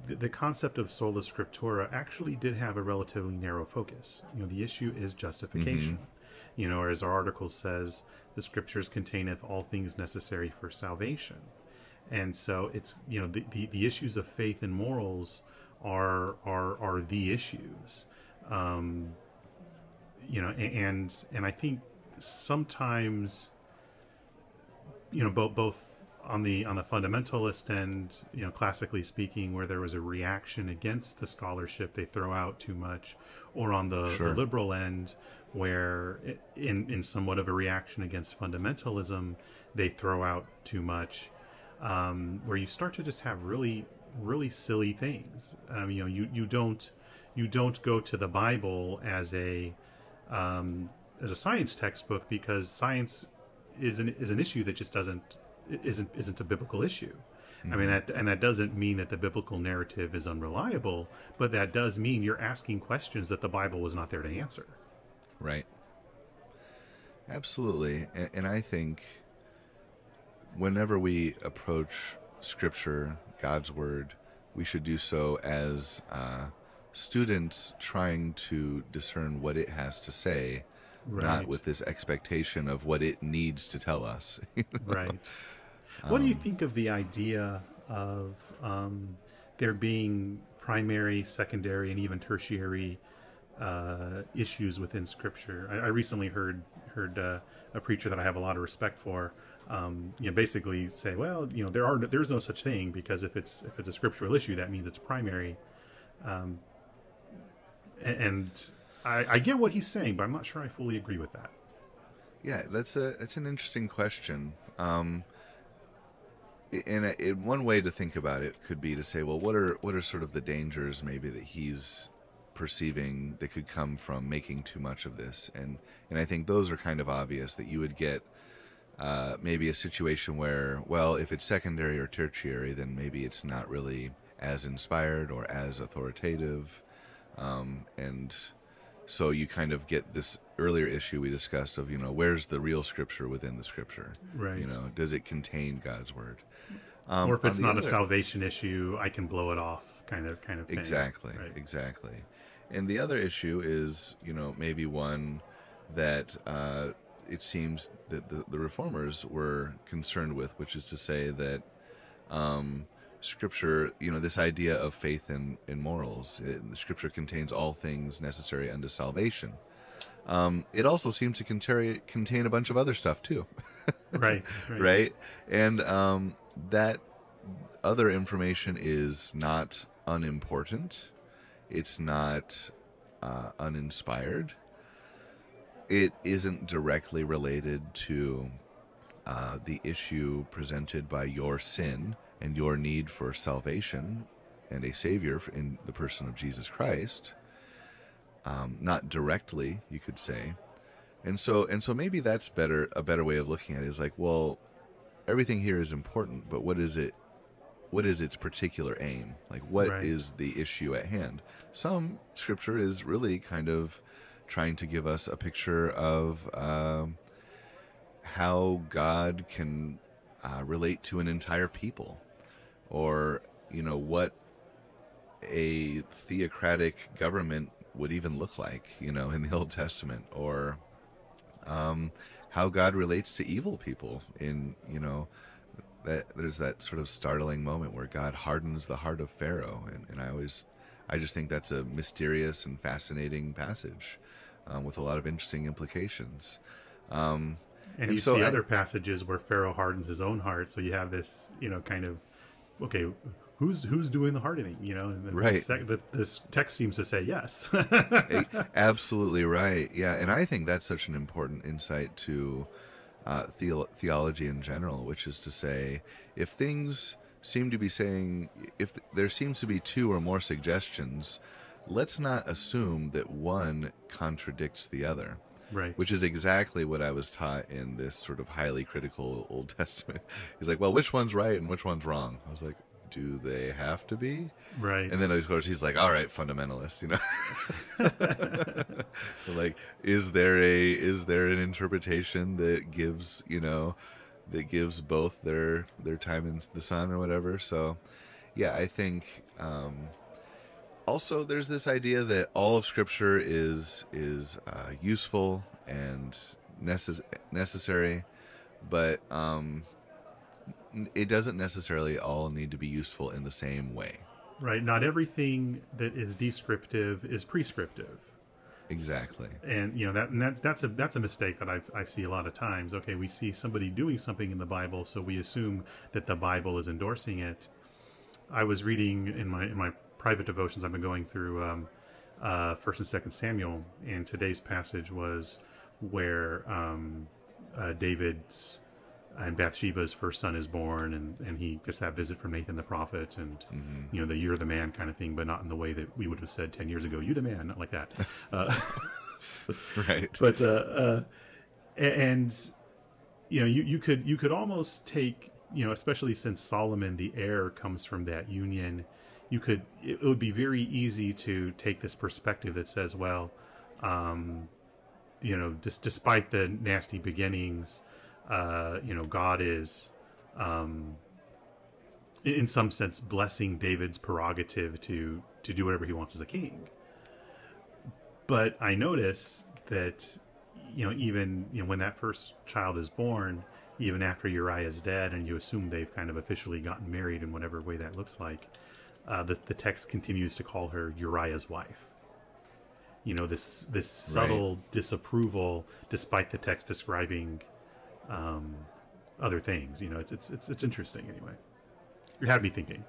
the, the, concept of sola scriptura actually did have a relatively narrow focus. You know, the issue is justification. Mm-hmm. You know, or as our article says, the scriptures containeth all things necessary for salvation. And so it's you know the, the, the issues of faith and morals are are are the issues. Um, you know, and and I think sometimes you know both both on the on the fundamentalist end you know classically speaking where there was a reaction against the scholarship they throw out too much or on the, sure. the liberal end where in in somewhat of a reaction against fundamentalism they throw out too much um, where you start to just have really really silly things um, you know you you don't you don't go to the bible as a um, as a science textbook because science is an is an issue that just doesn't isn't isn't a biblical issue. Mm-hmm. I mean mm-hmm. that and that doesn't mean that the biblical narrative is unreliable, but that does mean you're asking questions that the Bible was not there to answer. Right. Absolutely. And, and I think whenever we approach scripture, God's word, we should do so as uh, students trying to discern what it has to say right. not with this expectation of what it needs to tell us. [laughs] Right. What um, do you um, think of the idea of um, there being primary, secondary, and even tertiary uh, issues within Scripture? I, I recently heard heard uh, a preacher that I have a lot of respect for. Um, you know, basically say, well, you know, there are there's no such thing because if it's if it's a scriptural issue, that means it's primary. Um, and I, I get what he's saying, but I'm not sure I fully agree with that. Yeah, that's a that's an interesting question. Um, and one way to think about it could be to say, well, what are what are sort of the dangers maybe that he's perceiving that could come from making too much of this? And and I think those are kind of obvious that you would get uh, maybe a situation where, well, if it's secondary or tertiary, then maybe it's not really as inspired or as authoritative um, and so you kind of get this earlier issue we discussed of you know where's the real scripture within the scripture Right. you know does it contain god's word um, or if it's not a salvation issue, I can blow it off, kind of, kind of thing. exactly Right. exactly and the other issue is you know maybe one that uh, it seems that the, the reformers were concerned with which is to say that um, scripture you know this idea of faith and, and morals it, the scripture contains all things necessary unto salvation um, it also seems to contain, contain a bunch of other stuff too [laughs] Right. Right. right? And um, that other information is not unimportant. It's not uh, uninspired. It isn't directly related to uh, the issue presented by your sin and your need for salvation and a savior in the person of Jesus Christ. Um, not directly, you could say, and so and so maybe that's better a better way of looking at it is like well everything here is important but what is it what is its particular aim like what is Right. the issue at hand some scripture is really kind of trying to give us a picture of um, how god can uh, relate to an entire people or you know what a theocratic government would even look like you know in the old testament or um, how God relates to evil people in you know that there's that sort of startling moment where God hardens the heart of Pharaoh and, and I always I just think that's a mysterious and fascinating passage um, with a lot of interesting implications. Um, And, And you so see I- other passages where Pharaoh hardens his own heart, so you have this, you know, kind of, okay, who's who's doing the hardening? You know, and Right. sec- the, this text seems to say yes. [laughs] Absolutely right. Yeah, and I think that's such an important insight to uh, theo- theology in general, which is to say, if things seem to be saying, if there seems to be two or more suggestions, let's not assume that one contradicts the other. Right. Which is exactly what I was taught in this sort of highly critical Old [laughs] Testament. He's like, well, which one's right and which one's wrong? I was like, do they have to be? right. And then of course he's like, "All right, fundamentalist," you know. [laughs] [laughs] like, is there a is there an interpretation that gives you know that gives both their their time in the sun or whatever? So, yeah, I think. Um, also, there's this idea that all of Scripture is is uh, useful and necess- necessary, but um, it doesn't necessarily all need to be useful in the same way. right. Not everything that is descriptive is prescriptive. Exactly. and you know that and that's that's a that's a mistake that I've I see a lot of times. Okay, we see somebody doing something in the Bible, so we assume that the Bible is endorsing it. I was reading in my in my private devotions. I've been going through um, uh, First and Second Samuel, and today's passage was where um, uh, David's and Bathsheba's first son is born, and, and he gets that visit from Nathan the prophet, and you know the "you're the man" kind of thing, but not in the way that we would have said ten years ago. You the man, not like that. [laughs] Uh, Right. [laughs] but uh, uh, and you know you, you could you could almost take you know especially since Solomon the heir comes from that union you could it would be very easy to take this perspective that says well um, you know just despite the nasty beginnings uh, you know God is um, in some sense blessing David's prerogative to to do whatever he wants as a king. But I notice that you know even you know when that first child is born, even after Uriah is dead, and you assume they've kind of officially gotten married in whatever way that looks like, uh, the the text continues to call her Uriah's wife. You know this this subtle disapproval, despite the text describing um, other things. You know it's it's it's, it's interesting anyway. It had me thinking.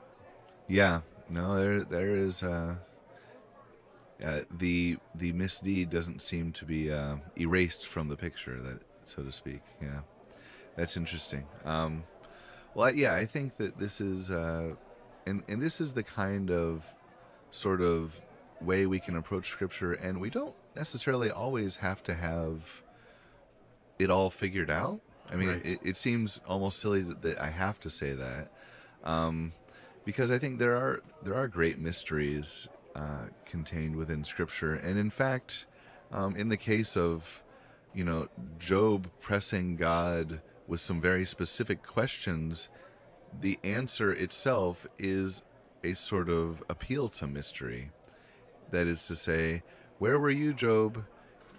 Yeah. No, there there is uh, uh, the the misdeed doesn't seem to be uh, erased from the picture, that so to speak. Yeah, that's interesting. Um, well, yeah, I think that this is uh, and and this is the kind of sort of way we can approach scripture, and we don't necessarily always have to have it all figured out. I mean, Right. it, it seems almost silly that, that I have to say that, um, because I think there are there are great mysteries uh, contained within Scripture. And in fact, um, in the case of, you know, Job pressing God with some very specific questions, the answer itself is a sort of appeal to mystery. That is to say, where were you, Job?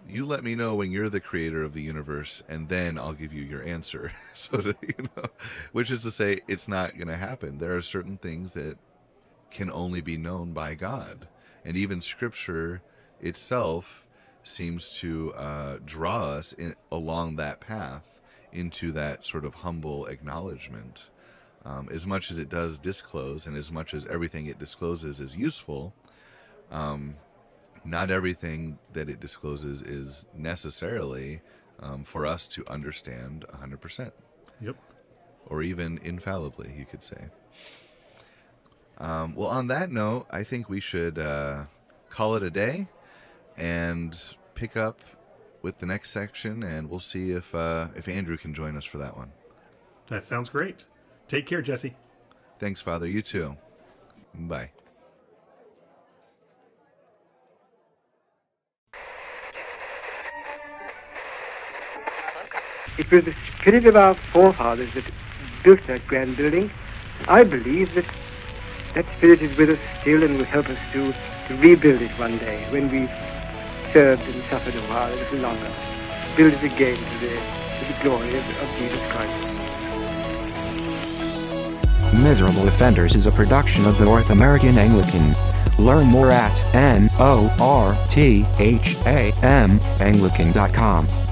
You let me know when you're the creator of the universe, and then I'll give you your answer. [laughs] so, that, you know, which is to say, it's not going to happen. There are certain things that can only be known by God, and even Scripture itself seems to uh, draw us in, along that path into that sort of humble acknowledgement. Um, as much as it does disclose, and as much as everything it discloses is useful, um, not everything that it discloses is necessarily um, for us to understand 100%. Yep. Or even infallibly, you could say. Um, well, on that note, I think we should uh, call it a day and pick up with the next section, and we'll see if uh, if Andrew can join us for that one. That sounds great. Take care, Jesse. Thanks, Father. You too. Bye. It was the spirit of our forefathers that built that grand building. I believe that that spirit is with us still and will help us to, to rebuild it one day when we've served and suffered a while, a little longer. Build it again to the, to the glory of, of Jesus Christ. Miserable Offenders is a production of the North American Anglican. Learn more at N O R T H A M Anglican.com.